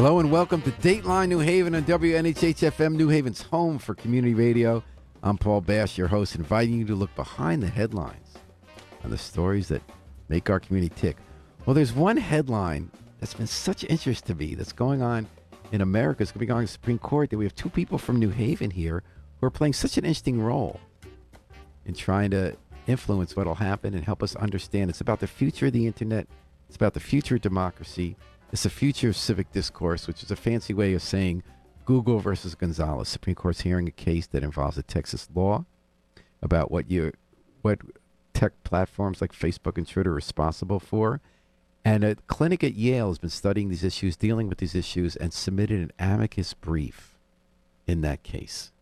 Hello and welcome to Dateline New Haven on WNHHFM, New Haven's home for community radio. I'm Paul Bass, your host, inviting you to look behind the headlines on the stories that make our community tick. Well, there's one headline that's been such interest to me that's going on in America. It's going to be going to the Supreme Court that we have two people from New Haven here who are playing such an interesting role in trying to influence what will happen and help us understand. It's about the future of the internet. It's about the future of democracy. It's the future of civic discourse, which is a fancy way of saying Google versus Gonzalez. Supreme Court's hearing a case that involves a Texas law about what you what tech platforms like Facebook and Twitter are responsible for. And a clinic at Yale has been studying these issues, dealing with these issues, and submitted an amicus brief in that case.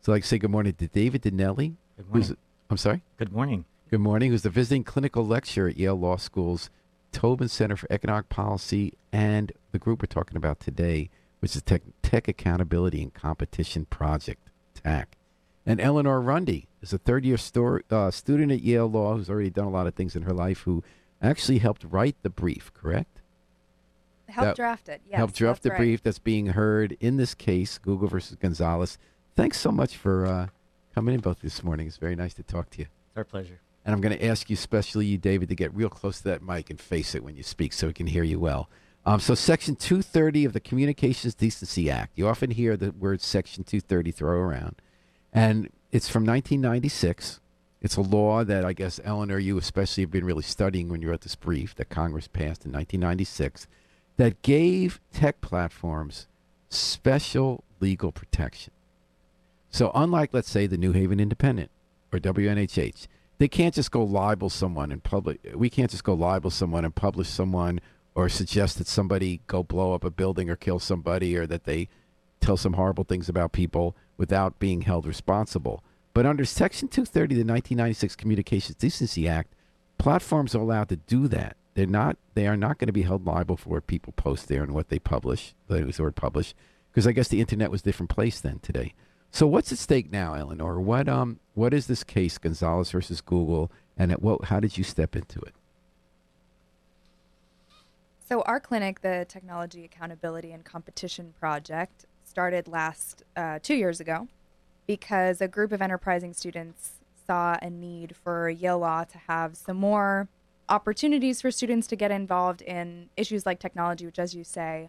So I'd like to say good morning to David Dinielli. Good Who's, morning. I'm sorry? Good morning. Good morning. Who's the visiting clinical lecturer at Yale Law School's Tobin Center for Economic Policy and the group we're talking about today, which is Tech, Tech Accountability and Competition Project, TAC. And Eleanor Rundy is a third year stor- uh, student at Yale Law who's already done a lot of things in her life, who actually helped write the brief, correct? Help That- draft it. Yes, helped draft the right. brief that's being heard in this case, Google versus Gonzalez. Thanks so much for uh, coming in both this morning. It's very nice to talk to you. It's our pleasure. And I'm going to ask you, especially you, David, to get real close to that mic and face it when you speak so we can hear you well. Um, so, Section 230 of the Communications Decency Act, you often hear the word Section 230 throw around. And it's from 1996. It's a law that I guess, Eleanor, you especially have been really studying when you wrote this brief that Congress passed in 1996 that gave tech platforms special legal protection. So, unlike, let's say, the New Haven Independent or WNHH, they can't just go libel someone in public. We can't just go libel someone and publish someone or suggest that somebody go blow up a building or kill somebody or that they tell some horrible things about people without being held responsible. But under Section 230 of the 1996 Communications Decency Act, platforms are allowed to do that. They're not. They are not going to be held liable for what people post there and what they publish. The word publish because I guess the internet was a different place then today. So what's at stake now, Eleanor? What um what is this case, Gonzalez versus Google, and at what how did you step into it? So our clinic, the Technology Accountability and Competition Project, started last uh, two years ago because a group of enterprising students saw a need for Yale Law to have some more opportunities for students to get involved in issues like technology, which, as you say,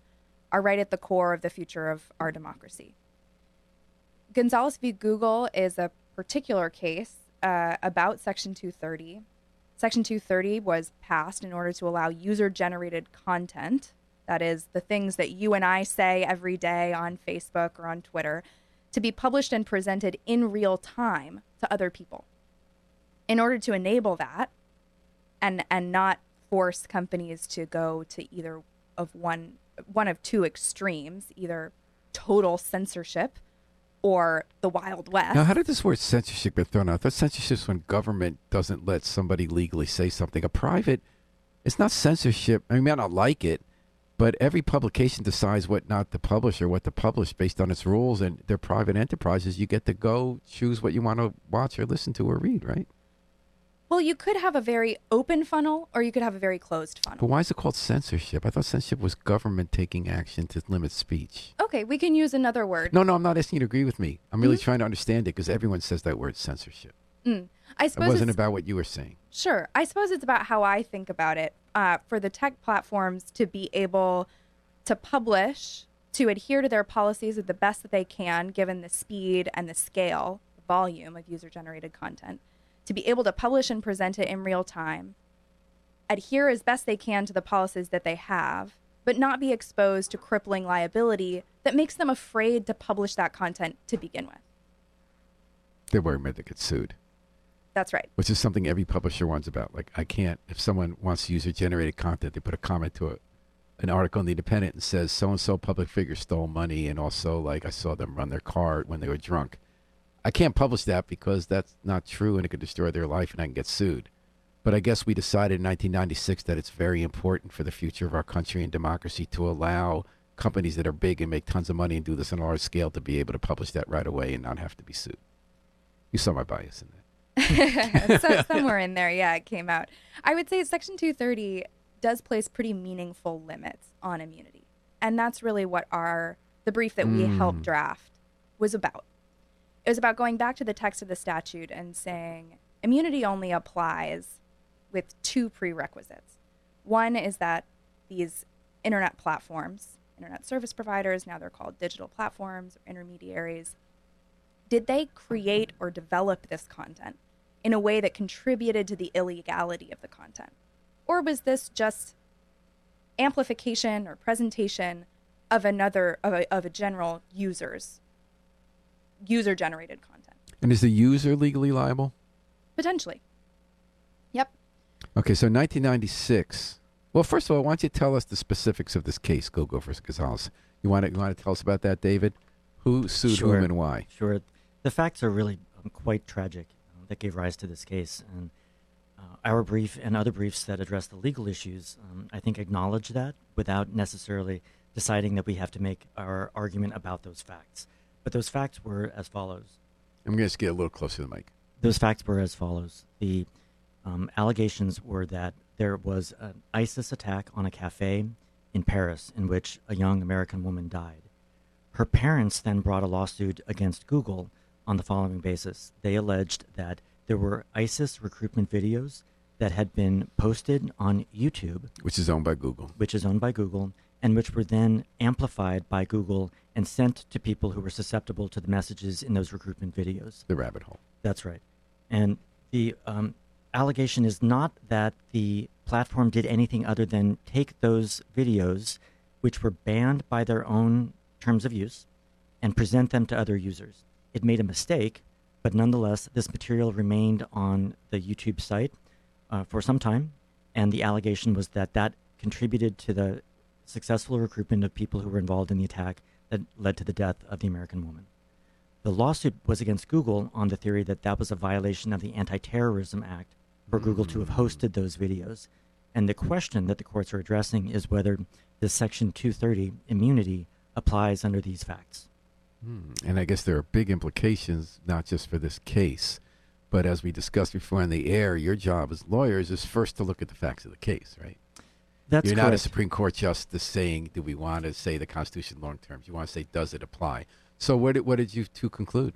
are right at the core of the future of our democracy. Gonzalez v. Google is a particular case uh, about Section 230. Section 230 was passed in order to allow user generated content, that is, the things that you and I say every day on Facebook or on Twitter, to be published and presented in real time to other people. In order to enable that and, and not force companies to go to either of one one of two extremes, either total censorship or the Wild West. Now, how did this word censorship get thrown out? That censorship is when government doesn't let somebody legally say something. A private, it's not censorship. I mean, I don't like it, but every publication decides what not to publish or what to publish based on its rules, and they're private enterprises. You get to go choose what you want to watch or listen to or read, right? Well, you could have a very open funnel or you could have a very closed funnel. But why is it called censorship? I thought censorship was government taking action to limit speech. Okay, we can use another word. No, no, I'm not asking you to agree with me. I'm really Mhm. trying to understand it because everyone says that word censorship. Mm. I It wasn't about what you were saying. sure. I suppose it's about how I think about it. Uh, for the tech platforms to be able to publish, to adhere to their policies at the best that they can, given the speed and the scale, the volume of user generated content, to be able to publish and present it in real time, adhere as best they can to the policies that they have, but not be exposed to crippling liability that makes them afraid to publish that content to begin with. They're worried about they get sued. That's right. which is something every publisher wants about. Like, I can't, if someone wants user generated content, they put a comment to a, an article in The Independent and says, so and so public figure stole money, and also, like, I saw them run their car when they were drunk. I can't publish that because that's not true and it could destroy their life and I can get sued. But I guess we decided in 1996 that it's very important for the future of our country and democracy to allow companies that are big and make tons of money and do this on a large scale to be able to publish that right away and not have to be sued. You saw my bias in that. so, somewhere in there, yeah, it came out. I would say Section 230 does place pretty meaningful limits on immunity. And that's really what our the brief that we helped mm. draft was about. It was about going back to the text of the statute and saying immunity only applies with two prerequisites. One is that these internet platforms, internet service providers, now they're called digital platforms or intermediaries, did they create or develop this content in a way that contributed to the illegality of the content? Or was this just amplification or presentation of another of a, of a general user's user generated content And is the user legally liable? potentially yep Okay, so 1996. Well, first of all, why don't you tell us the specifics of this case, Google versus Gonzalez? You want to you want to tell us about that, David? Who sued Sure. whom and why? Sure. The facts are really um, quite tragic uh, that gave rise to this case. And uh, our brief and other briefs that address the legal issues, um, I think, acknowledge that without necessarily deciding that we have to make our argument about those facts. But those facts were as follows. I'm going to just get a little closer to the mic. Those facts were as follows. The um, allegations were that there was an ISIS attack on a cafe in Paris in which a young American woman died. Her parents then brought a lawsuit against Google on the following basis. They alleged that there were ISIS recruitment videos that had been posted on YouTube, Which is owned by Google. which is owned by Google, and which were then amplified by Google and sent to people who were susceptible to the messages in those recruitment videos. The rabbit hole. That's right. And the um, allegation is not that the platform did anything other than take those videos, which were banned by their own terms of use, and present them to other users. It made a mistake, but nonetheless, this material remained on the YouTube site uh, for some time, and the allegation was that that contributed to the successful recruitment of people who were involved in the attack that led to the death of the American woman. The lawsuit was against Google on the theory that that was a violation of the Anti Terrorism Act for Google to have hosted those videos. And the question that the courts are addressing is whether this Section 230 immunity applies under these facts. Hmm. And I guess there are big implications, not just for this case, but as we discussed before on the air, your job as lawyers is first to look at the facts of the case, right? That's You're not a. Supreme Court justice saying, do we want to say the Constitution long terms? You want to say, does it apply? So what did, what did you two conclude?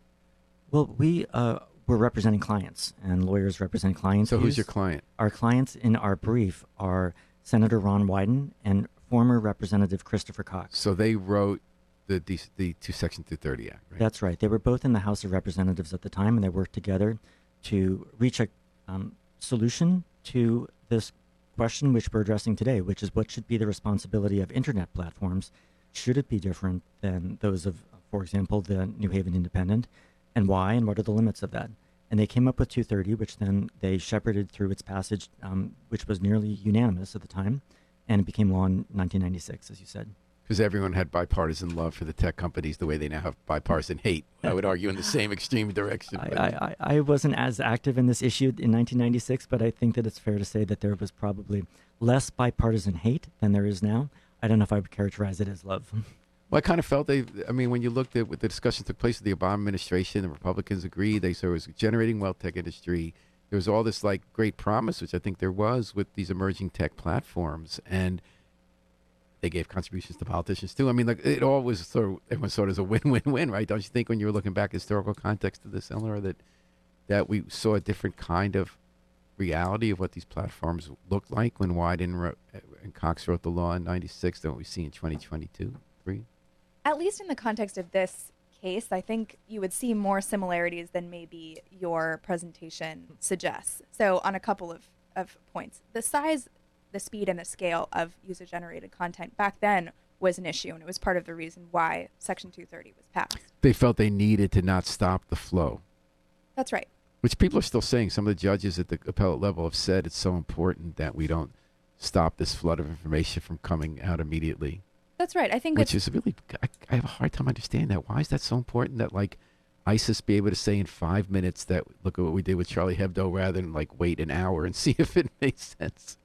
Well, we uh, were representing clients, and lawyers represent clients. So who's your client? Our clients in our brief are Senator Ron Wyden and former Representative Christopher Cox. So they wrote the the, the two Section 230 Act, right? That's right. They were both in the House of Representatives at the time, and they worked together to reach a um, solution to this question which we're addressing today, which is what should be the responsibility of internet platforms. Should it be different than those of, for example, the New Haven Independent, and why, and what are the limits of that? And they came up with 230, which then they shepherded through its passage, um, which was nearly unanimous at the time, and it became law in 1996, as you said. Because everyone had bipartisan love for the tech companies the way they now have bipartisan hate. I would argue in the same extreme direction. I, I, I wasn't as active in this issue in 1996, but I think that it's fair to say that there was probably less bipartisan hate than there is now. I don't know if I would characterize it as love. Well, I kind of felt they. I mean, when you looked at what the discussion took place with the Obama administration, the Republicans agreed. They said it was generating wealth tech industry. There was all this like great promise, which I think there was with these emerging tech platforms, and they gave contributions to politicians too. I mean, like it all was sort of everyone saw it as a win-win-win, right? Don't you think when you were looking back historical context of this, Eleanor, that that we saw a different kind of reality of what these platforms looked like when Wyden wrote, uh, and Cox wrote the law in '96 than what we see in 2022? Agree? at least in the context of this case, I think you would see more similarities than maybe your presentation suggests. So, on a couple of, of points, the size, the speed, and the scale of user generated content back then was an issue, and it was part of the reason why Section 230 was passed. they felt they needed to not stop the flow, That's right. which people are still saying. Some of the judges at the appellate level have said it's so important that we don't stop this flood of information from coming out immediately, That's right. I think which is really, I, I have a hard time understanding that. Why is that so important that, like, ISIS be able to say in five minutes that, look at what we did with Charlie Hebdo rather than, like, wait an hour and see if it makes sense?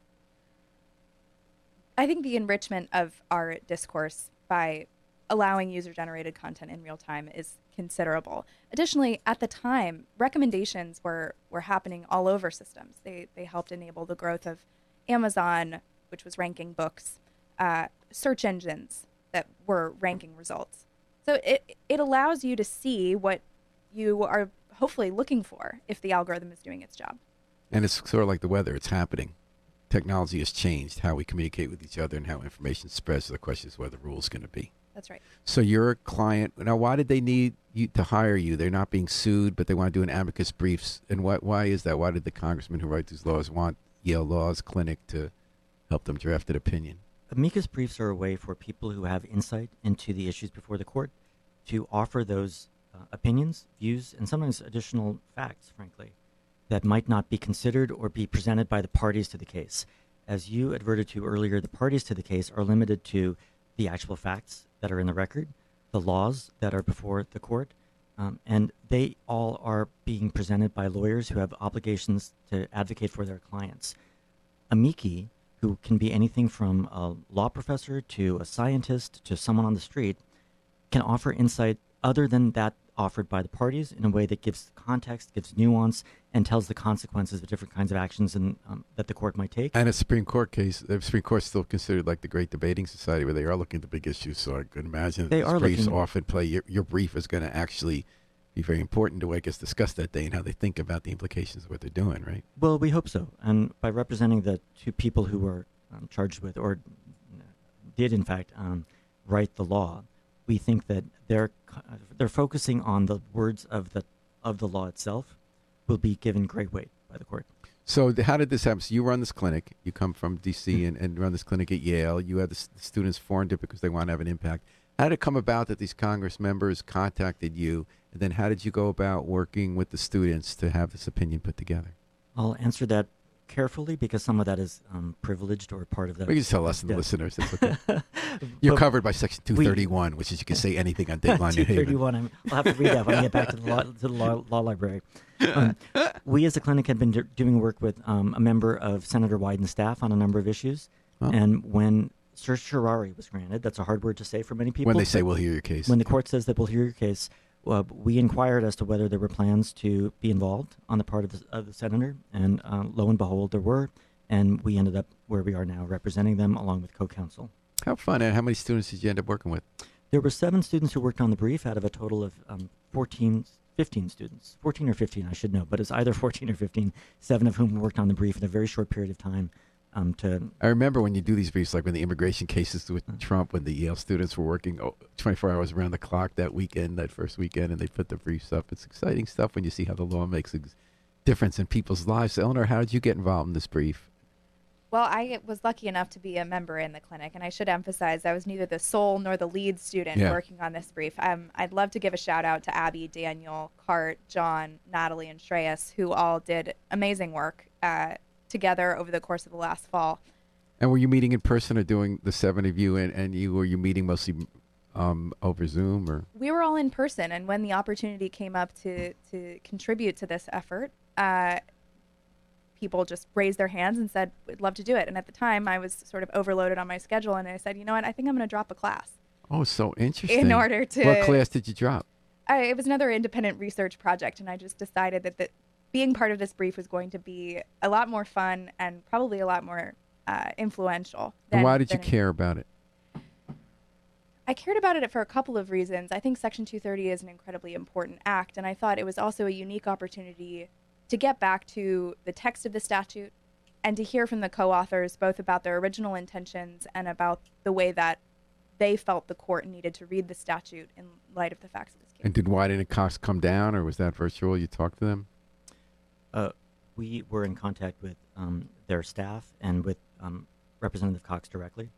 I think the enrichment of our discourse by allowing user generated content in real time is considerable. Additionally, at the time, recommendations were, were happening all over systems. They, they helped enable the growth of Amazon, which was ranking books, uh, search engines, that were ranking results. So it it allows you to see what you are hopefully looking for if the algorithm is doing its job. And it's sort of like the weather; it's happening. Technology has changed how we communicate with each other and how information spreads. So the question is where the rule is going to be. That's right. So you're a client now. Why did they need you to hire you? They're not being sued, but they want to do an amicus briefs. And what? Why is that? Why did the congressman who write these laws want Yale Laws Clinic to help them draft an opinion? Amicus briefs are a way for people who have insight into the issues before the court to offer those uh, opinions, views, and sometimes additional facts, frankly, that might not be considered or be presented by the parties to the case. As you adverted to earlier, the parties to the case are limited to the actual facts that are in the record, the laws that are before the court, um, and they all are being presented by lawyers who have obligations to advocate for their clients. Amici, who can be anything from a law professor to a scientist to someone on the street, can offer insight other than that offered by the parties in a way that gives context, gives nuance, and tells the consequences of different kinds of actions and, um, that the court might take. And a Supreme Court case, the Supreme Court's still considered like the great debating society where they are looking at the big issues. So I could imagine that They these are briefs looking- often play. Your, your brief is going to actually be very important to what gets discussed that day and how they think about the implications of what they're doing, right? Well, we hope so. And by representing the two people who were um, charged with, or did in fact um, write the law, we think that they're they're focusing on the words of the of the law itself will be given great weight by the court. So how did this happen? So you run this clinic. You come from D.C. Mm-hmm. and, and run this clinic at Yale. You had the, the students formed it because they want to have an impact. How did it come about that these Congress members contacted you? And then how did you go about working with the students to have this opinion put together? I'll answer that carefully because some of that is um, privileged or part of that. We can just tell us and the Yeah. listeners. It's okay. You're covered by Section 231, which is you can say anything on Dateline New Haven. 231. I'm, I'll have to read that when I get back to the law, to the law, law library. Um, we as a clinic had been do- doing work with um, a member of Senator Wyden's staff on a number of issues. Oh. And when certiorari was granted, that's a hard word to say for many people. When they say we'll hear your case. when the court says that we'll hear your case, uh, we inquired as to whether there were plans to be involved on the part of the, of the senator, and uh, lo and behold, there were, and we ended up where we are now, representing them along with co-counsel. how fun. And how many students did you end up working with? There were seven students who worked on the brief out of a total of um, 14, 15 students. 14 or 15, I should know, but it's either 14 or 15, seven of whom worked on the brief in a very short period of time um, to I remember when you do these briefs, like when the immigration cases with Mm. Trump, when the Yale students were working oh, 24 hours around the clock that weekend, that first weekend, and they put the briefs up. It's exciting stuff when you see how the law makes a difference in people's lives. So Eleanor, how did you get involved in this brief? Well, I was lucky enough to be a member in the clinic, and I should emphasize I was neither the sole nor the lead student Yeah. working on this brief. Um, I'd love to give a shout out to Abby, Daniel, Cart, John, Natalie, and Shreyas, who all did amazing work uh, together over the course of the last fall. And were you meeting in person or doing the seven of you, and, and you were you meeting mostly um, over Zoom or? We were all in person, and when the opportunity came up to to contribute to this effort, uh, people just raised their hands and said, "We'd love to do it." And at the time, I was sort of overloaded on my schedule, and I said, "You know what? I think I'm going to drop a class." Oh, so interesting. In order to- what class did you drop? I, it was another independent research project, and I just decided that, that being part of this brief was going to be a lot more fun and probably a lot more uh, influential. And than- why did you care about it? I cared about it for a couple of reasons. I think Section 230 is an incredibly important act, and I thought it was also a unique opportunity to get back to the text of the statute and to hear from the co authors both about their original intentions and about the way that they felt the court needed to read the statute in light of the facts of this case. And did Wyden and Cox come down, or was that virtual? You talked to them. Uh, we were in contact with um, their staff and with um, Representative Cox directly.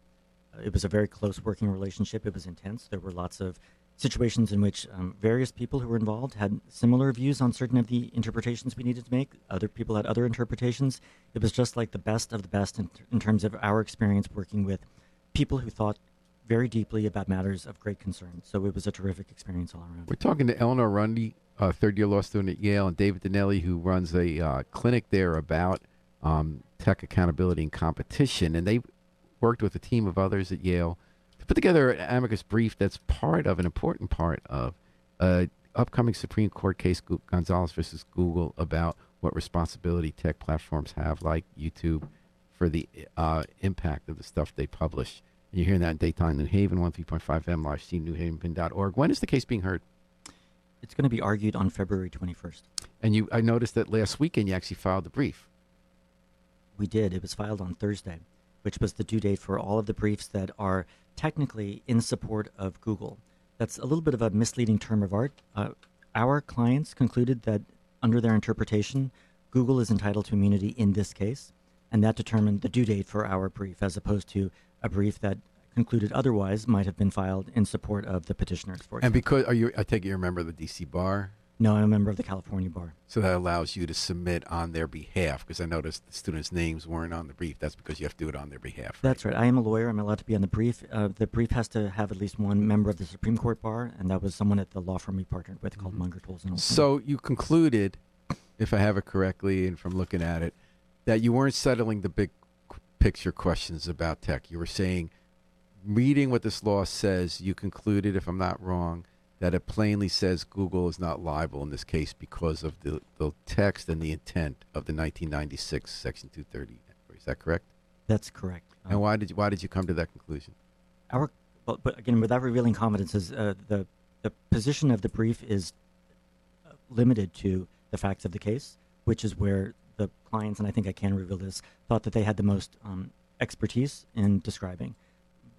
Uh, it was a very close working relationship. It was intense. There were lots of situations in which um, various people who were involved had similar views on certain of the interpretations we needed to make. Other people had other interpretations. It was just like the best of the best in, in terms of our experience working with people who thought very deeply about matters of great concern. So it was a terrific experience all around. We're talking to Eleanor Rundy, a third year law student at Yale, and David Dinielli, who runs a uh, clinic there about um, tech accountability and competition. And they worked with a team of others at Yale to put together an amicus brief that's part of an important part of a upcoming Supreme Court case, Gonzalez versus Google, about what responsibility tech platforms have, like YouTube, for the uh, impact of the stuff they publish. You're hearing that in Dateline, New Haven, 13.5 M, live stream, newhavenpin.org. When is the case being heard? It's going to be argued on February 21st. And you, I noticed that last weekend you actually filed the brief. We did. It was filed on Thursday, which was the due date for all of the briefs that are technically in support of Google. That's a little bit of a misleading term of art. Uh, our clients concluded that, under their interpretation, Google is entitled to immunity in this case, and that determined the due date for our brief, as opposed to a brief that concluded otherwise might have been filed in support of the petitioners. For And example. because are you, I take it you're a member of the DC Bar, no, I'm a member of the California Bar. so that allows you to submit on their behalf. Because I noticed the students' names weren't on the brief. That's because you have to do it on their behalf. right? That's right. I am a lawyer. I'm allowed to be on the brief. Uh, the brief has to have at least one member of the Supreme Court bar, and that was someone at the law firm we partnered with called Munger Tolles and Olson. So you concluded, if I have it correctly, and from looking at it, that you weren't settling the big picture questions about tech. You were saying, reading what this law says, you concluded, if I'm not wrong, that it plainly says Google is not liable in this case because of the, the text and the intent of the 1996 Section 230. Is that correct? that's correct. Uh, And why did you, why did you come to that conclusion? our, but, but again, without revealing confidences, uh, the the position of the brief is uh, limited to the facts of the case, which is where the clients, and I think I can reveal this, thought that they had the most um, expertise in describing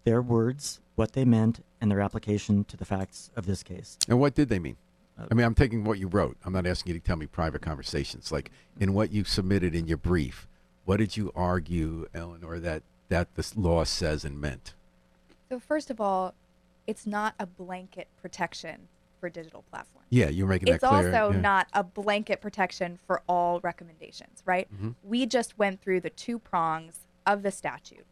their words, what they meant, and their application to the facts of this case. And what did they mean? Uh, I mean, I'm taking what you wrote. I'm not asking you to tell me private conversations. Like in what you submitted in your brief, what did you argue, Eleanor, that that this law says and meant? So first of all, it's not a blanket protection for digital platforms. Yeah, you're making It's that clear. It's also yeah. not a blanket protection for all recommendations, right? Mhm. We just went through the two prongs of the statute.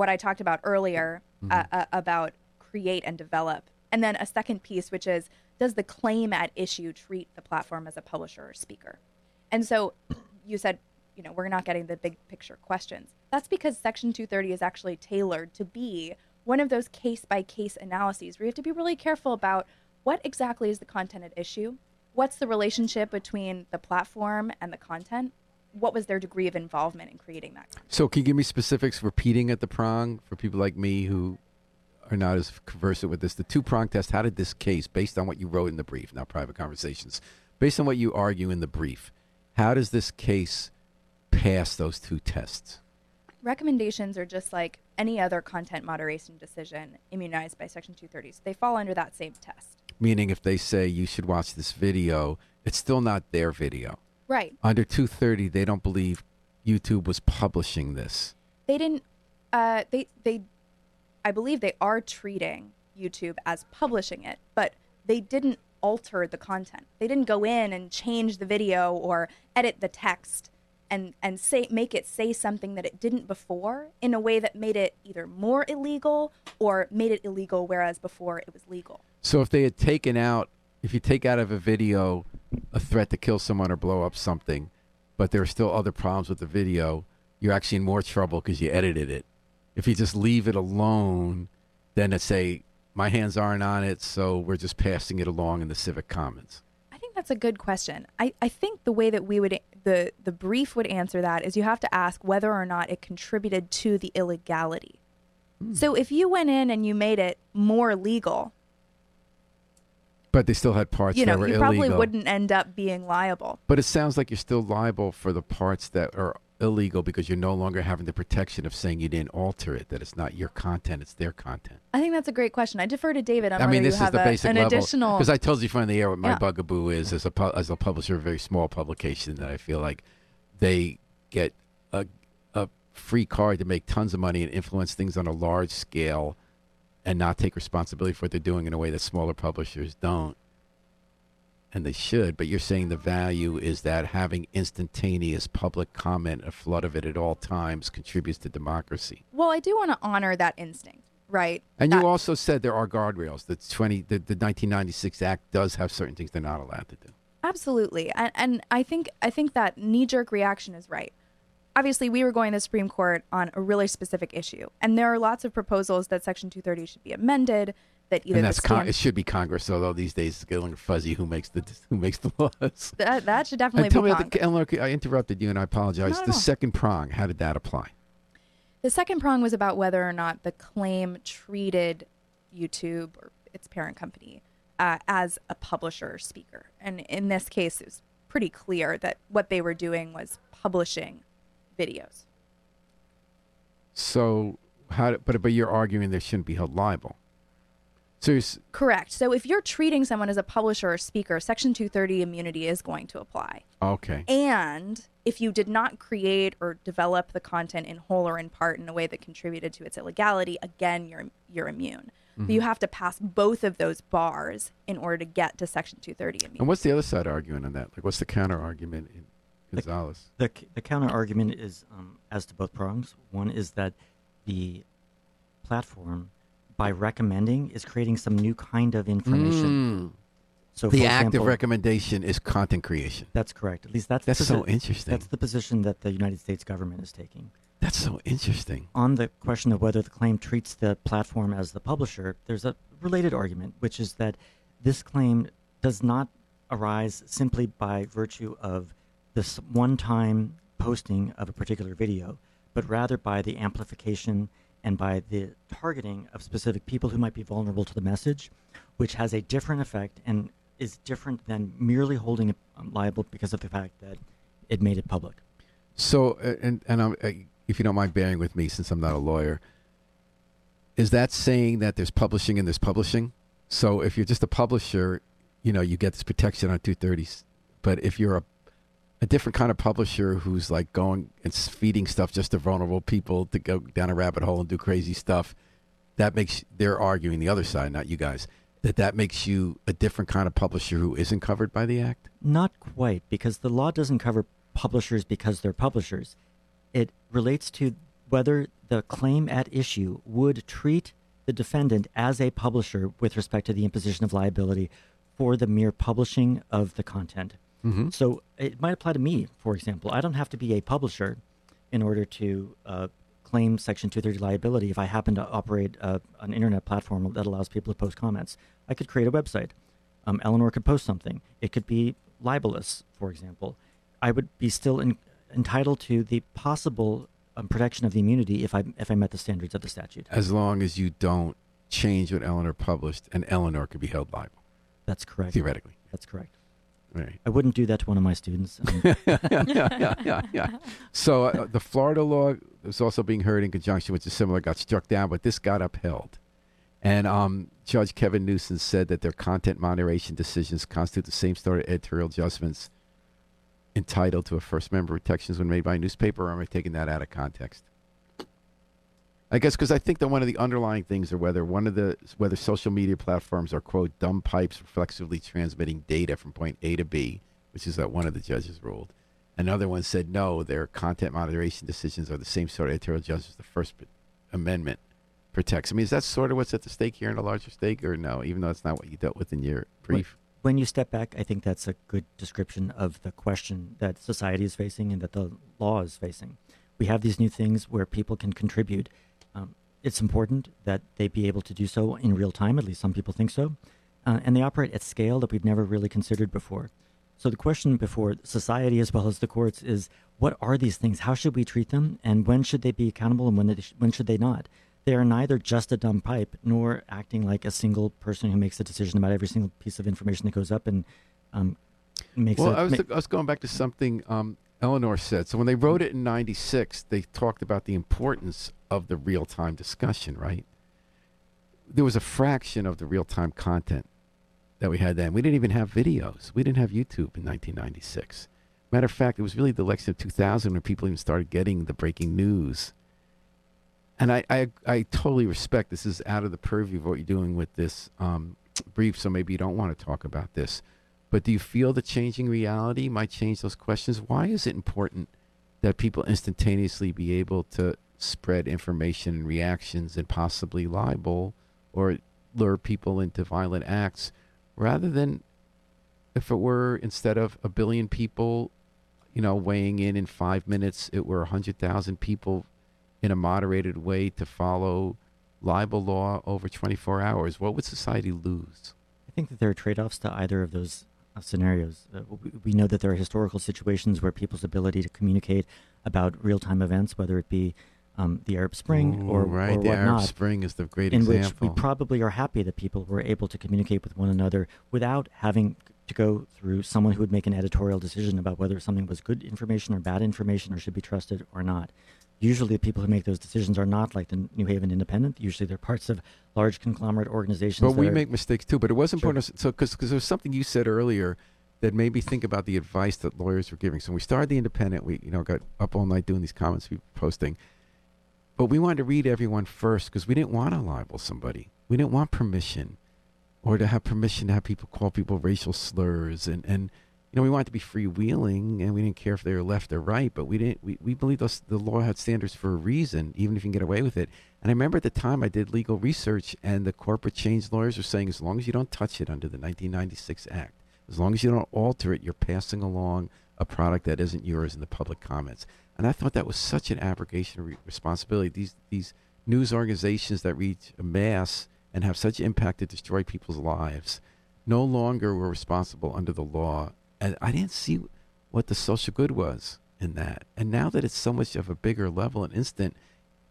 What I talked about earlier Mm-hmm. uh, uh, about create and develop. And then a second piece, which is does the claim at issue treat the platform as a publisher or speaker? And so you said, you know, we're not getting the big picture questions. That's because Section 230 is actually tailored to be one of those case by case analyses where you have to be really careful about what exactly is the content at issue, what's the relationship between the platform and the content, what was their degree of involvement in creating that content. So, can you give me specifics repeating at the prong for people like me who are not as conversant with this? The two prong test, how did this case, based on what you wrote in the brief, not private conversations, based on what you argue in the brief, how does this case pass those two tests? Recommendations are just like any other content moderation decision immunized by Section 230. So they fall under that same test. Meaning, if they say you should watch this video, it's still not their video. Right. Under 230, they don't believe YouTube was publishing this. They didn't, uh, they, they, I believe they are treating YouTube as publishing it, but they didn't alter the content. They didn't go in and change the video or edit the text and, and say, make it say something that it didn't before in a way that made it either more illegal or made it illegal, whereas before it was legal. So if they had taken out, if you take out of a video a threat to kill someone or blow up something, but there are still other problems with the video, you're actually in more trouble because you edited it. If you just leave it alone, then it's say my hands aren't on it, so we're just passing it along in the civic commons. I think that's a good question. I, I think the way that we would the the brief would answer that is you have to ask whether or not it contributed to the illegality. Hmm. So if you went in and you made it more legal, But they still had parts you that know, were you illegal. probably wouldn't end up being liable. But it sounds like you're still liable for the parts that are illegal because you're no longer having the protection of saying you didn't alter it, that it's not your content, it's their content. I think that's a great question. I defer to David on I mean, this is the a, basic an level. additional. Because I told you from the air what my Yeah. bugaboo is as a pu- as a publisher of a very small publication that I feel like they get a a free card to make tons of money and influence things on a large scale, and not take responsibility for what they're doing in a way that smaller publishers don't. And they should, but you're saying the value is that having instantaneous public comment, a flood of it at all times, contributes to democracy. well, I do want to honor that instinct, right? And That- you also said there are guardrails. The twenty, the, the 1996 Act does have certain things they're not allowed to do. Absolutely, and, and I think I think that knee jerk reaction is right. Obviously, we were going to the Supreme Court on a really specific issue, and there are lots of proposals that Section 230 should be amended. That either and that's con- it should be Congress, although these days it's getting fuzzy who makes the who makes the laws. that, that should definitely And tell be me, Congress. the, Eleanor, I interrupted you, and I apologize. Not the second prong, how did that apply? The second prong was about whether or not the claim treated YouTube or its parent company uh, as a publisher or speaker. And in this case, it was pretty clear that what they were doing was publishing videos. So how? But but you're arguing they shouldn't be held liable. So Correct. So if you're treating someone as a publisher or speaker, Section 230 immunity is going to apply. okay. And if you did not create or develop the content in whole or in part in a way that contributed to its illegality, again, you're you're immune. But you mm-hmm. have to pass both of those bars in order to get to Section 230 immunity. And what's the other side arguing on that? Like, what's the counter argument in Gonzalez? The, the counter argument is um, as to both prongs. One is that the platform, by recommending, is creating some new kind of information. Mm. So, The act example, of recommendation is content creation. That's correct. At least that's That's the so interesting. That's the position that the United States government is taking. That's so interesting. On the question of whether the claim treats the platform as the publisher, there's a related argument, which is that this claim does not arise simply by virtue of this one time posting of a particular video, but rather by the amplification and by the targeting of specific people who might be vulnerable to the message, which has a different effect and is different than merely holding it um, liable because of the fact that it made it public. So, uh, and and I'm, uh, if you don't mind bearing with me, since I'm not a lawyer, is that saying that there's publishing and there's publishing? So, if you're just a publisher, you know, you get this protection on 230s. But if you're a a different kind of publisher who's like going and feeding stuff just to vulnerable people to go down a rabbit hole and do crazy stuff, that makes they're arguing the other side, not you guys, that that makes you a different kind of publisher who isn't covered by the act. Not quite, because the law doesn't cover publishers because they're publishers. It relates to whether the claim at issue would treat the defendant as a publisher with respect to the imposition of liability for the mere publishing of the content. Mm-hmm. So it might apply to me, for example. I don't have to be a publisher in order to uh, claim Section 230 liability if I happen to operate uh, an internet platform that allows people to post comments. I could create a website. Um, Eleanor could post something. It could be libelous, for example. I would be still in, entitled to the possible um, protection of the immunity if I if I met the standards of the statute. As long as you don't change what Eleanor published, and Eleanor could be held liable That's correct. theoretically. That's correct. Right. I wouldn't do that to one of my students. Um, yeah, yeah, yeah, yeah. So uh, the Florida law was also being heard in conjunction with the similar, got struck down, but this got upheld. And um, Judge Kevin Newsom said that their content moderation decisions constitute the same sort of editorial judgments entitled to a First Amendment protections when made by a newspaper, or am I taking that out of context? I guess because I think that one of the underlying things are whether one of the whether social media platforms are quote dumb pipes reflexively transmitting data from point A to B, which is what one of the judges ruled. Another one said no, their content moderation decisions are the same sort of editorial judgments the First Amendment protects. I mean, is that sort of what's at the stake here in a larger stake, or no? Even though it's not what you dealt with in your brief. when you step back, I think that's a good description of the question that society is facing and that the law is facing. We have these new things where people can contribute. Um, it's important that they be able to do so in real time, at least some people think so. Uh, and they operate at scale that we've never really considered before. So the question before society as well as the courts is what are these things? How should we treat them? And when should they be accountable and when, they sh- when should they not? They are neither just a dumb pipe nor acting like a single person who makes a decision about every single piece of information that goes up and um, makes Well, a, I was, ma- I was going back to something um, Eleanor said. So when they wrote it in '96, they talked about the importance of the real-time discussion. Right? There was a fraction of the real-time content that we had then. We didn't even have videos. We didn't have YouTube in 1996. Matter of fact, it was really the election of 2000 when people even started getting the breaking news. And I, I, I totally respect this is out of the purview of what you're doing with this um, brief, so maybe you don't want to talk about this. But do you feel the changing reality might change those questions? Why is it important that people instantaneously be able to spread information and reactions and possibly libel or lure people into violent acts rather than if it were instead of a billion people, you know, weighing in in five minutes, it were 100,000 people in a moderated way to follow libel law over 24 hours? What would society lose? I think that there are trade-offs to either of those uh, scenarios. Uh, we, we know that there are historical situations where people's ability to communicate about real-time events, whether it be um, the Arab Spring Ooh, or, right, or the Arab whatnot, Spring is the great in example. which we probably are happy that people were able to communicate with one another without having to go through someone who would make an editorial decision about whether something was good information or bad information or should be trusted or not. Usually, the people who make those decisions are not like the New Haven Independent. Usually, they're parts of large conglomerate organizations. But we are- make mistakes too. But it was Sure. important. So, because there was something you said earlier that made me think about the advice that lawyers were giving. So, when we started the Independent. We, you know, got up all night doing these comments we were posting. But we wanted to read everyone first because we didn't want to libel somebody. We didn't want permission, or to have permission to have people call people racial slurs, and and you know we wanted to be freewheeling, and we didn't care if they were left or right. But we didn't. We we believed those, the law had standards for a reason, even if you can get away with it. And I remember at the time I did legal research, and the corporate change lawyers were saying, as long as you don't touch it under the 1996 Act, as long as you don't alter it, you're passing along a product that isn't yours in the public comments. And I thought that was such an abrogation of re- responsibility. These these news organizations that reach a mass and have such impact to destroy people's lives no longer were responsible under the law. And I didn't see what the social good was in that. And now that it's so much of a bigger level and instant,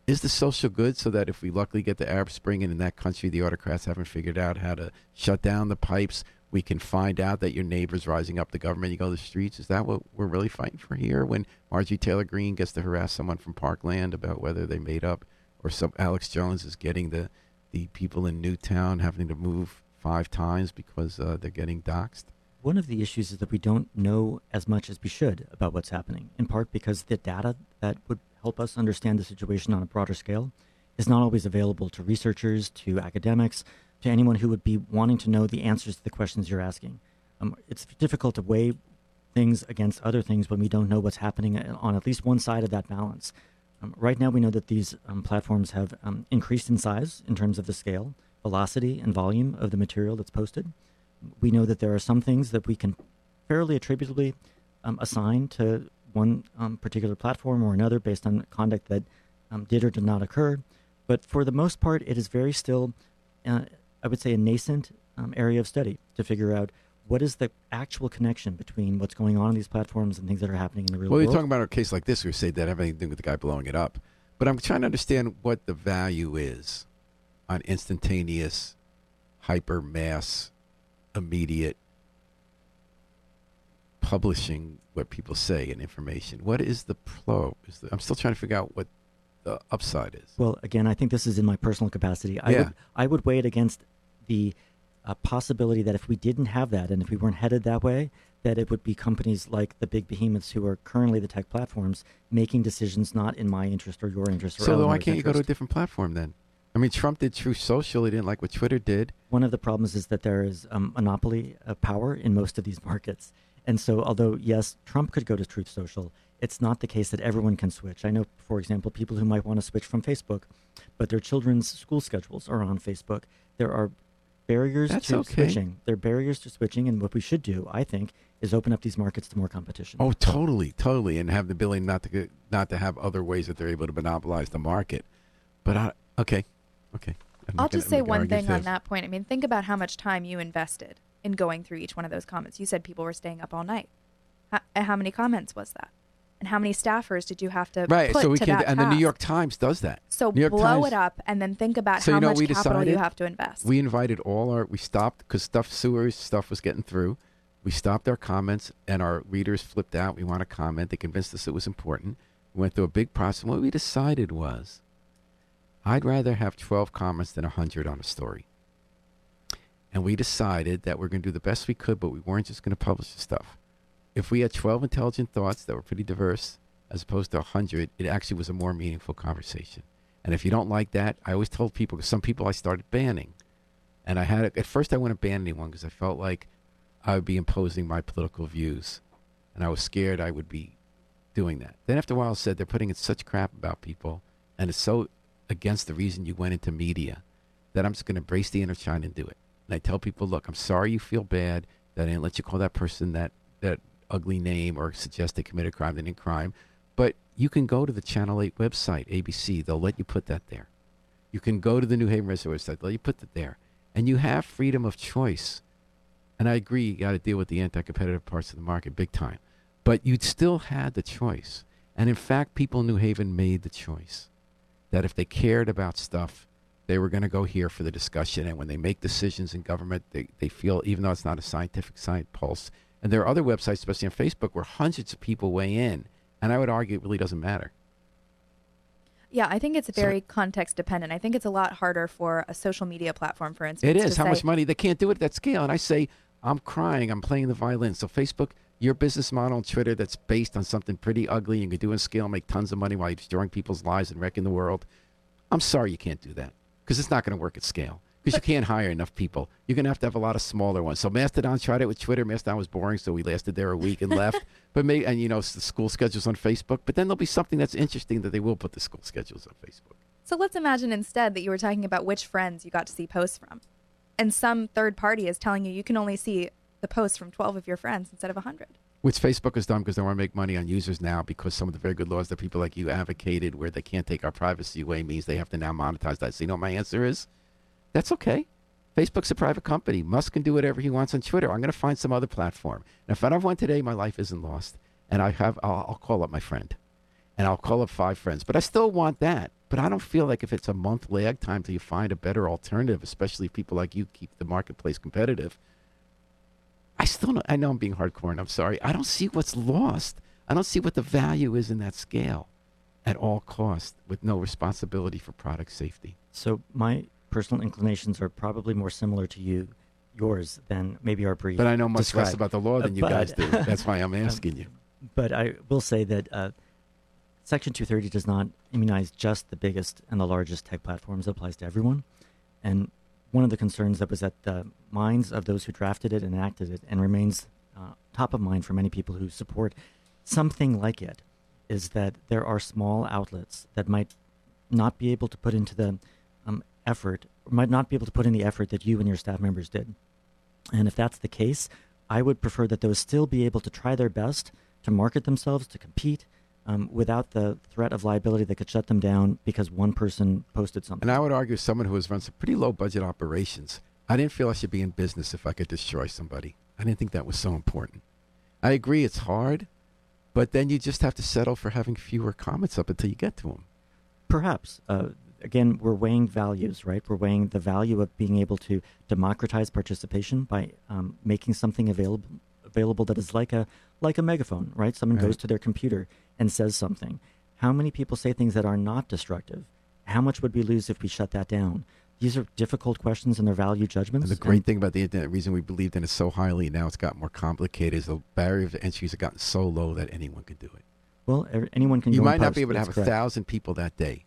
is the social good so that if we luckily get the Arab Spring and in that country the autocrats haven't figured out how to shut down the pipes, we can find out that your neighbor's rising up the government, you go to the streets? Is that what we're really fighting for here when Marjorie Taylor Greene gets to harass someone from Parkland about whether they made up or some Alex Jones is getting the, the people in Newtown having to move five times because uh, they're getting doxxed? One of the issues is that we don't know as much as we should about what's happening, in part because the data that would help us understand the situation on a broader scale is not always available to researchers, to academics, to anyone who would be wanting to know the answers to the questions you're asking. Um, it's difficult to weigh things against other things when we don't know what's happening on at least one side of that balance. Um, right now, we know that these um, platforms have um, increased in size in terms of the scale, velocity, and volume of the material that's posted. We know that there are some things that we can fairly attributably um, assign to one um, particular platform or another based on conduct that did or did not occur. But for the most part, it is very still, uh, I would say, a nascent um, area of study to figure out what is the actual connection between what's going on in these platforms and things that are happening in the real Well, world. Well, you're talking about a case like this, we say that have anything to do with the guy blowing it up. But I'm trying to understand what the value is on instantaneous, hyper mass, immediate publishing what people say and information. What is the pro? Is the, I'm still trying to figure out what the upside is. Well, again, I think this is in my personal capacity. I Yeah. would I would weigh it against the uh, possibility that if we didn't have that and if we weren't headed that way, that it would be companies like the big behemoths who are currently the tech platforms making decisions not in my interest or your interest. Or so why can't you go to a different platform then? I mean, Trump did Truth Social. He didn't like what Twitter did. One of the problems is that there is um, monopoly of power in most of these markets. And so, although, yes, Trump could go to Truth Social, it's not the case that everyone can switch. I know, for example, people who might want to switch from Facebook, but their children's school schedules are on Facebook. There are barriers That's to okay. switching. There are barriers to switching. And what we should do, I think, is open up these markets to more competition. Oh, totally, totally, and have the ability not to not to have other ways that they're able to monopolize the market. But I, okay, okay. I'm I'll gonna- just say one argue thing on that point. I mean, think about how much time you invested in going through each one of those comments. You said people were staying up all night. How, how many comments was that? And how many staffers did you have to Right, so we can, and the New? York Times does that. So New York blow Times- it up and then think about So how you know much capital you have to invest. We invited all our, we stopped because stuff, sewers stuff was getting through. We stopped our comments and our readers flipped out. We want to comment. They convinced us it was important. We went through a big process. What we decided was I'd rather have 12 comments than 100 on a story. And we decided that we're going to do the best we could, but we weren't just going to publish the stuff. If we had 12 intelligent thoughts that were pretty diverse, as opposed to 100, it actually was a more meaningful conversation. And if you don't like that, I always told people, because some people I started banning. And I had, at first I wouldn't ban anyone because I felt like I would be imposing my political views. And I was scared I would be doing that. Then after a while I said they're putting in such crap about people and it's so against the reason you went into media that I'm just going to embrace the inner shine and do it. And I tell people, look, I'm sorry you feel bad that I didn't let you call that person that, that ugly name or suggest they committed a crime. They didn't crime. But you can go to the Channel 8 website, ABC. They'll let you put that there. You can go to the New Haven Register website. They'll let you put that there. And you have freedom of choice. And I agree, you got to deal with the anti competitive parts of the market big time. But you'd still had the choice. And in fact, people in New Haven made the choice. that if they cared about stuff, they were going to go here for the discussion. And when they make decisions in government, they, they feel, even though it's not a scientific science pulse, and there are other websites, especially on Facebook, where hundreds of people weigh in. And I would argue it really doesn't matter. Yeah, I think it's So- very context dependent. I think it's a lot harder for a social media platform, for instance. It is. How much money? They can't do it at that scale. And I say, I'm crying. I'm playing the violin. So, Facebook, your business model on Twitter that's based on something pretty ugly, and you can do in scale, and make tons of money while you're destroying people's lives and wrecking the world. I'm sorry you can't do that because it's not going to work at scale. Because you can't hire enough people. You're going to have to have a lot of smaller ones. So Mastodon tried it with Twitter. Mastodon was boring, so we lasted there a week and left. But maybe, and you know, the school schedules on Facebook. But then there'll be something that's interesting that they will put the school schedules on Facebook. So let's imagine instead that you were talking about which friends you got to see posts from. And some third party is telling you you can only see the posts from 12 of your friends instead of 100. Which Facebook has done because they want to make money on users now because some of the very good laws that people like you advocated where they can't take our privacy away means they have to now monetize that. So you know what my answer is? That's okay. Facebook's a private company. Musk can do whatever he wants on Twitter. I'm going to find some other platform. And if I don't have one today, my life isn't lost. And I have, I'll, I'll call up my friend, and I'll call up five friends. But I still want that. But I don't feel like if it's a month lag time till you find a better alternative, especially if people like you keep the marketplace competitive. I still don't, I know I'm being hardcore and I'm sorry. I don't see what's lost. I don't see what the value is in that scale at all cost with no responsibility for product safety. So my personal inclinations are probably more similar to you, yours, than maybe our brief. But I know much less about the law than you But- guys do. That's why I'm asking you. But I will say that uh, Section 230 does not immunize just the biggest and the largest tech platforms. It applies to everyone. And one of the concerns that was at the minds of those who drafted it and enacted it and remains uh, top of mind for many people who support something like it is that there are small outlets that might not be able to put into the um, effort, might not be able to put in the effort that you and your staff members did. And if that's the case, I would prefer that those still be able to try their best to market themselves, to compete, um, without the threat of liability that could shut them down because one person posted something. And I would argue, someone who has run some pretty low budget operations, I didn't feel I should be in business if I could destroy somebody. I didn't think that was so important. I agree it's hard, but then you just have to settle for having fewer comments up until you get to them. Perhaps. Uh, again, we're weighing values, right? We're weighing the value of being able to democratize participation by um, making something available available that is like a like a megaphone, right? Someone Right. goes to their computer and says something. How many people say things that are not destructive? How much would we lose if we shut that down? These are difficult questions and their value judgments. And the great thing about the internet, the reason we believed in it so highly, now it's got more complicated, is the barrier of entry has gotten so low that anyone could do it. well, er- anyone can. You might not be able to that's have a correct. thousand people that day,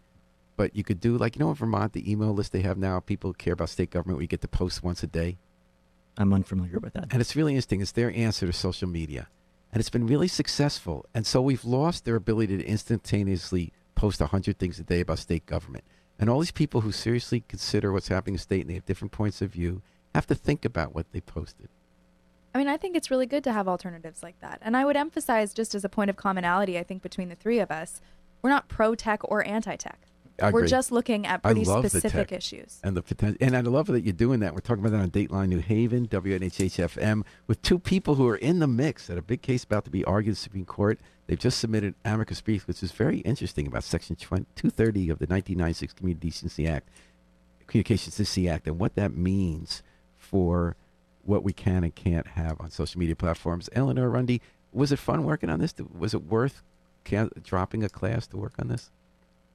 but you could do like you know in Vermont the email list they have now. People care about state government. We get to post once a day, I'm unfamiliar with that. and it's really interesting. It's their answer to social media, and it's been really successful. And so we've lost their ability to instantaneously post a hundred things a day about state government. And all these people who seriously consider what's happening in state and they have different points of view have to think about what they posted. I mean, I think it's really good to have alternatives like that. And I would emphasize, just as a point of commonality, I think, between the three of us, we're not pro tech or anti tech. I We're agree. just looking at pretty specific issues. and the potential. And I love that you're doing that. We're talking about that on Dateline New Haven, WNHHFM, with two people who are in the mix at a big case about to be argued in the Supreme Court. They've just submitted amicus brief, which is very interesting about Section 20 230 of the 1996 Community Decency Act, Communications Decency Act, and what that means for what we can and can't have on social media platforms. Eleanor Rundy, was it fun working on this? Was it worth dropping a class to work on this?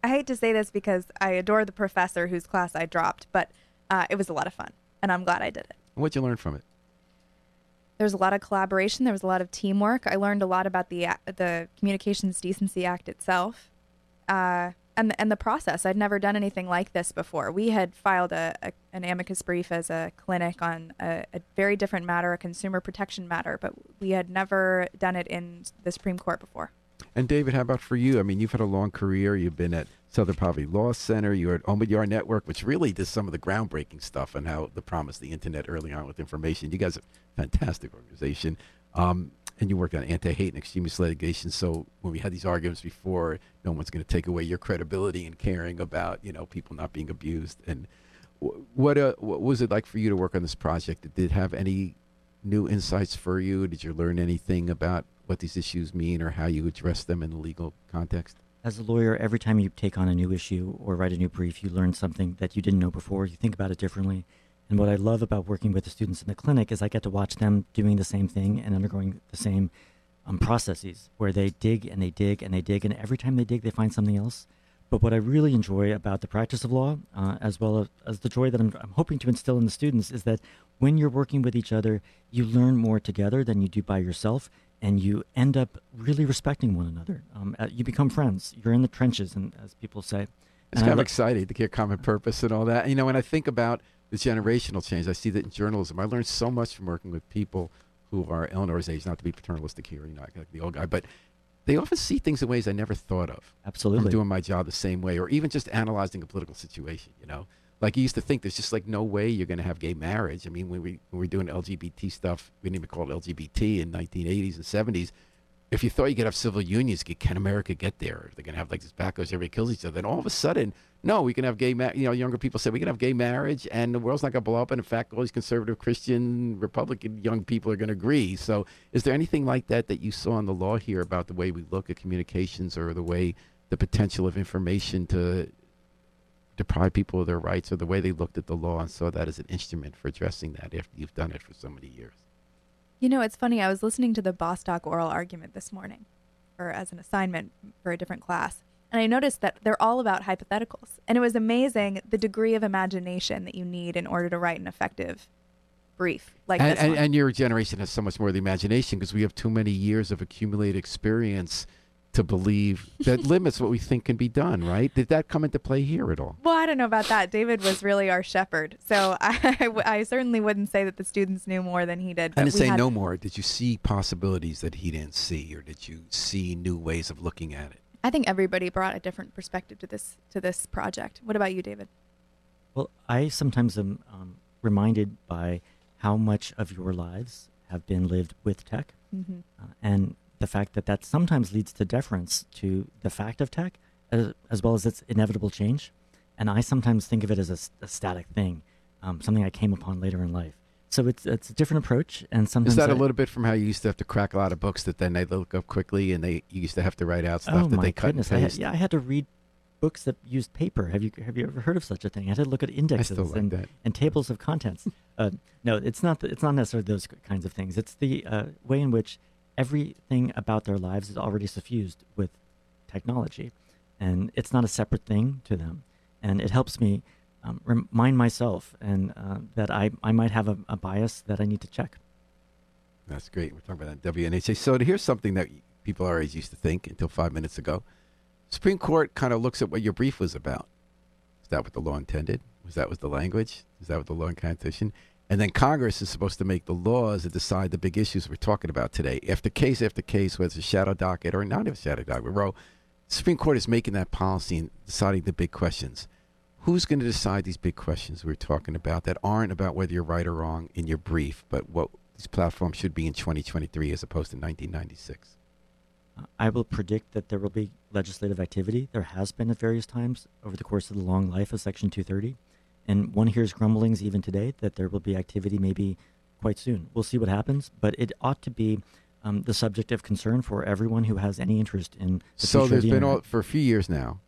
I hate to say this because I adore the professor whose class I dropped, but uh, it was a lot of fun, and I'm glad I did it. What'd you learn from it? There was a lot of collaboration. There was a lot of teamwork. I learned a lot about the the Communications Decency Act itself, uh, and and the process. I'd never done anything like this before. We had filed a, a an amicus brief as a clinic on a, a very different matter, a consumer protection matter, but we had never done it in the Supreme Court before. And David, how about for you? I mean, you've had a long career. You've been at Southern Poverty Law Center. You're at Omidyar Network, which really does some of the groundbreaking stuff on how the promise of the internet early on with information. You guys are a fantastic organization. Um, and you work on anti-hate and extremist litigation. So when we had these arguments before, no one's going to take away your credibility in caring about you know people not being abused. And wh- what uh, what was it like for you to work on this project? Did it have any new insights for you? Did you learn anything about what these issues mean or how you address them in the legal context? as a lawyer, every time you take on a new issue or write a new brief, you learn something that you didn't know before. You think about it differently. And what I love about working with the students in the clinic is I get to watch them doing the same thing and undergoing the same um, processes where they dig and they dig and they dig. And every time they dig, they find something else. But what I really enjoy about the practice of law, uh, as well as, as, the joy that I'm, I'm, hoping to instill in the students, is that when you're working with each other, you learn more together than you do by yourself, and you end up really respecting one another. Um, uh, you become friends. You're in the trenches, and as people say. It's kind of exciting to get common purpose and all that. You know, when I think about the generational change, I see that in journalism. I learned so much from working with people who are Eleanor's age, not to be paternalistic here, you know, like the old guy, but they often see things in ways I never thought of. Absolutely. I'm doing my job the same way, or even just analyzing a political situation, you know? Like you used to think there's just like no way you're going to have gay marriage. I mean, when we, when we were doing LGBT stuff, we didn't even call it LGBT in 1980s and 70s if you thought you could have civil unions, can America get there? They're going to have like this backlash, everybody kills each other. Then all of a sudden, no, we can have gay, ma- you know, younger people say we can have gay marriage and the world's not going to blow up. And in fact, all these conservative Christian, Republican young people are going to agree. So is there anything like that that you saw in the law here about the way we look at communications or the way the potential of information to deprive people of their rights or the way they looked at the law and saw that as an instrument for addressing that after you've done it for so many years? You know, it's funny. I was listening to the Bostock oral argument this morning, or as an assignment for a different class, and I noticed that they're all about hypotheticals. And it was amazing the degree of imagination that you need in order to write an effective brief like and, this and, one. and your generation has so much more of the imagination because we have too many years of accumulated experience to believe that limits what we think can be done, right? Did that come into play here at all? Well, I don't know about that. David was really our shepherd. So I, I certainly wouldn't say that the students knew more than he did. I didn't say had... no more. Did you see possibilities that he didn't see, or did you see new ways of looking at it? I think everybody brought a different perspective to this to this project. What about you, David? Well, I sometimes am um, reminded by how much of your lives have been lived with tech, mm-hmm. uh, and the fact that that sometimes leads to deference to the fact of tech as, as well as its inevitable change. And I sometimes think of it as a, a static thing, um, something I came upon later in life. So it's it's a different approach, and sometimes is that a little bit from how you used to have to crack a lot of books that then they look up quickly, and they you used to have to write out stuff oh that they cut goodness. and paste. I had, yeah, I had to read books that used paper. Have you have you ever heard of such a thing? I had to look at indexes like and, and tables of contents. uh, no, it's not. The, it's not necessarily those kinds of things. It's the uh, way in which everything about their lives is already suffused with technology, and it's not a separate thing to them. And it helps me um, remind myself and uh, that I, I might have a, a, bias that I need to check. That's great. We're talking about that WNHH. So here's something that people age used to think until five minutes ago. Supreme Court kind of looks at what your brief was about. Is that what the law intended? Was that what the language? Is that what the law and constitution? And then Congress is supposed to make the laws that decide the big issues we're talking about today. After case after case, whether it's a shadow docket or not a shadow docket, Roe, the Supreme Court is making that policy and deciding the big questions. Who's going to decide these big questions we're talking about that aren't about whether you're right or wrong in your brief, but what these platforms should be in 2023 as opposed to 1996? I will predict that there will be legislative activity. There has been at various times over the course of the long life of Section 230. And one hears grumblings even today that there will be activity maybe quite soon. We'll see what happens, but it ought to be um, the subject of concern for everyone who has any interest in. The so there's the been all, for a few years now.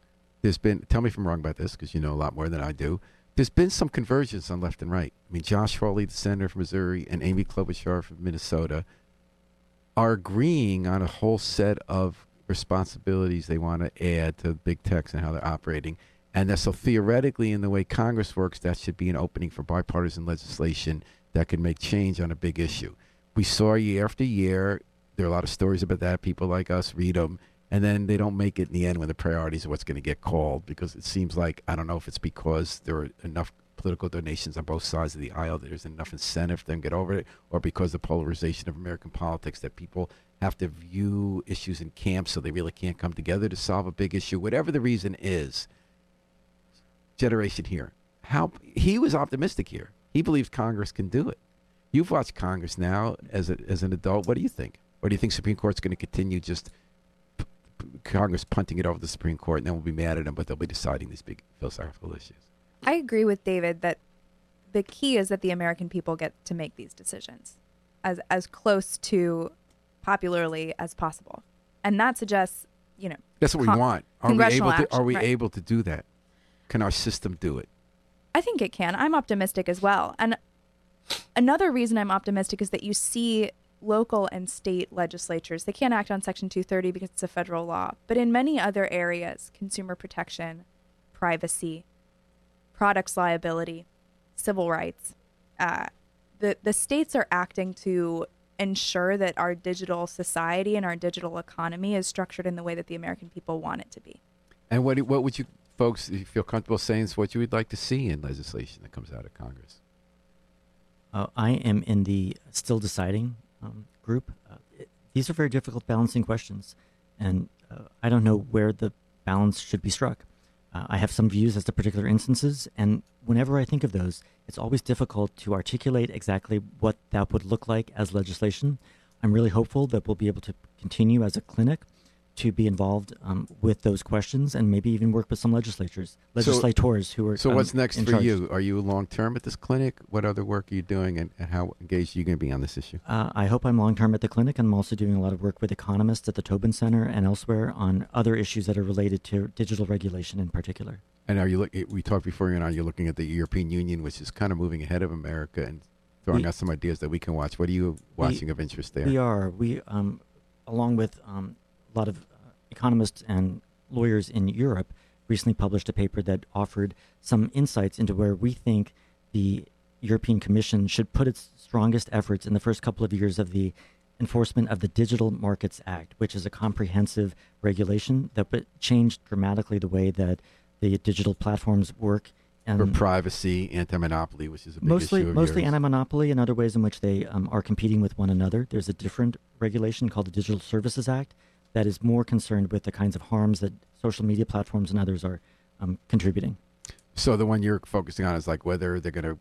There's been. Tell me if I'm wrong about this because you know a lot more than I do. There's been some convergence on left and right. I mean, Josh Hawley, the senator from Missouri, and Amy Klobuchar from Minnesota are agreeing on a whole set of responsibilities they want to add to big techs and how they're operating. And so theoretically, in the way Congress works, that should be an opening for bipartisan legislation that could make change on a big issue. We saw year after year, there are a lot of stories about that. People like us read them, and then they don't make it in the end when the priorities are what's going to get called because it seems like, I don't know if it's because there are enough political donations on both sides of the aisle that there's enough incentive to get over it, or because the polarization of American politics that people have to view issues in camps so they really can't come together to solve a big issue. Whatever the reason is, generation here. How he was optimistic here. He believes Congress can do it. You've watched Congress now as a, as an adult. What do you think? Or do you think Supreme Court's going to continue just p- p- Congress punting it over the Supreme Court, and then we'll be mad at them, but they'll be deciding these big philosophical issues? I agree with David that the key is that the American people get to make these decisions as as close to popularly as possible, and that suggests you know that's what we want. Are we able to? Are we right. able to do that? Can our system do it? I think it can. I'm optimistic as well. And another reason I'm optimistic is that you see local and state legislatures, they can't act on Section 230 because it's a federal law, but in many other areas, consumer protection, privacy, products liability, civil rights, uh, the, the states are acting to ensure that our digital society and our digital economy is structured in the way that the American people want it to be. And what what would you folks you feel comfortable saying is what you would like to see in legislation that comes out of Congress? Uh, I am in the still deciding um, group. Uh, it, these are very difficult balancing questions, and uh, I don't know where the balance should be struck. Uh, I have some views as to particular instances, and whenever I think of those, it's always difficult to articulate exactly what that would look like as legislation. I'm really hopeful that we'll be able to continue as a clinic to be involved um, with those questions and maybe even work with some legislatures, legislators who are. So um, what's next for charge. you? Are you long term at this clinic? What other work are you doing, and, and how engaged are you going to be on this issue? Uh, I hope I'm long term at the clinic. I'm also doing a lot of work with economists at the Tobin Center and elsewhere on other issues that are related to digital regulation in particular. And are you look? We talked before, you know, you're looking at the European Union, which is kind of moving ahead of America and throwing We- out some ideas that we can watch. What are you watching of interest there? We are. We, um, along with um, a lot of economists and lawyers in Europe, recently published a paper that offered some insights into where we think the European Commission should put its strongest efforts in the first couple of years of the enforcement of the Digital Markets Act, which is a comprehensive regulation that changed dramatically the way that the digital platforms work. for And privacy, anti-monopoly, which is a big mostly issue mostly yours. anti-monopoly and other ways in which they um, are competing with one another. There's a different regulation called the Digital Services Act that is more concerned with the kinds of harms that social media platforms and others are um, contributing. So the one you're focusing on is like whether they're going to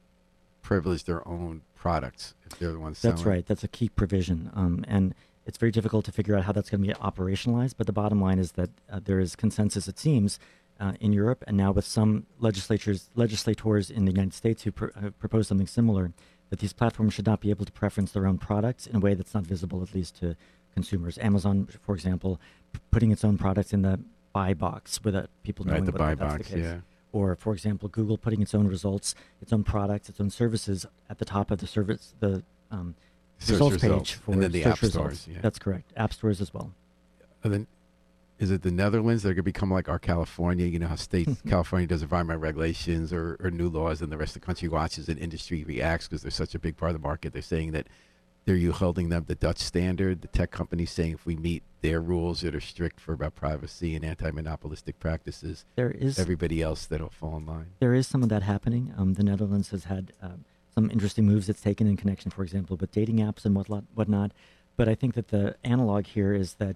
privilege their own products if they're the ones That's selling. right. That's a key provision, um, and it's very difficult to figure out how that's going to be operationalized. But the bottom line is that uh, there is consensus, it seems, uh, in Europe, and now with some legislatures, legislators in the United States who pr- uh, propose something similar, that these platforms should not be able to preference their own products in a way that's not visible, at least to consumers. Amazon, for example, p- putting its own products in the buy box without people knowing Right, the buy box, the case yeah. or for example google putting its own results its own products its own services at the top of the service the um, Search results, results, page for and then the search app results stores, yeah. that's correct app stores as well And then, is it the Netherlands that are going to become like our California? You know how states, California does environmental regulations or, or new laws, and the rest of the country watches and industry reacts because they're such a big part of the market. They're saying that they're you holding them the Dutch standard. The tech companies saying if we meet their rules that are strict for about privacy and anti-monopolistic practices, there is everybody else that'll fall in line. there is some of that happening um, the netherlands has had um, some interesting moves it's taken in connection for example with dating apps and whatnot, whatnot but i think that the analog here is that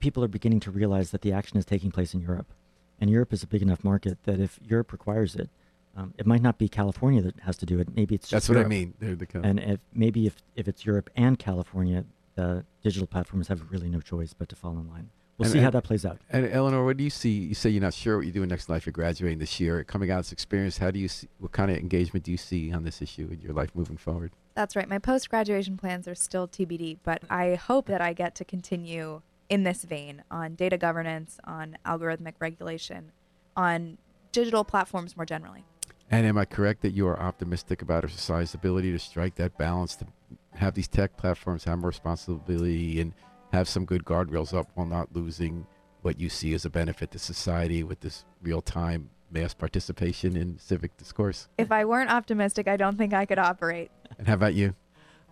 people are beginning to realize that the action is taking place in europe and europe is a big enough market that if europe requires it um, it might not be california that has to do it maybe it's just That's what I mean. They're the And if maybe if, if it's Europe and California, the digital platforms have really no choice but to fall in line. We'll And- see how that plays out. And Eleanor, what do you see? You say you're not sure what you're doing next in life. You're graduating this year. Coming out of this experience, how do you see? What kind of engagement do you see on this issue in your life moving forward? That's right. My post graduation plans are still TBD, but I hope that I get to continue in this vein on data governance, on algorithmic regulation, on digital platforms more generally. And am I correct that you are optimistic about our society's ability to strike that balance to have these tech platforms have more responsibility and have some good guardrails up while not losing what you see as a benefit to society with this real time mass participation in civic discourse? If I weren't optimistic, I don't think I could operate. And how about you?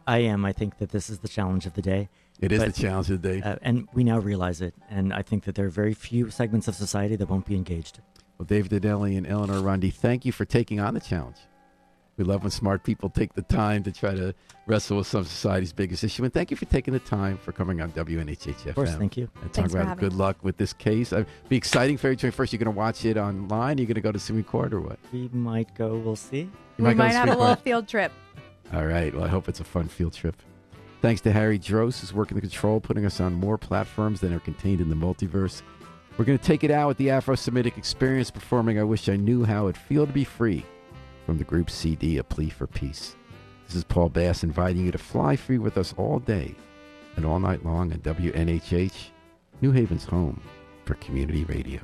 I am. I think that this is the challenge of the day. It is But- the challenge of the day. Uh, and we now realize it. And I think that there are very few segments of society that won't be engaged. Well, David Dinielli and Eleanor Rundy, thank you for taking on the challenge. We love when smart people take the time to try to wrestle with some society's biggest issue. And thank you for taking the time for coming on WNHH Of course, thank you. And talk Thanks for about good me. luck with this case. It'd be exciting for February 21st. You're going to watch it online? You're going to go to Supreme Court or what? We might go. We'll see. You we go to might have a little field trip. All right. Well, I hope it's a fun field trip. Thanks to Harry Dross, who's working the control, putting us on more platforms than are contained in the multiverse. We're going to take it out with the Afro Semitic Experience performing I Wish I Knew How It'd Feel to Be Free from the group CD, A Plea for Peace. This is Paul Bass inviting you to fly free with us all day and all night long at WNHH, New Haven's home for community radio.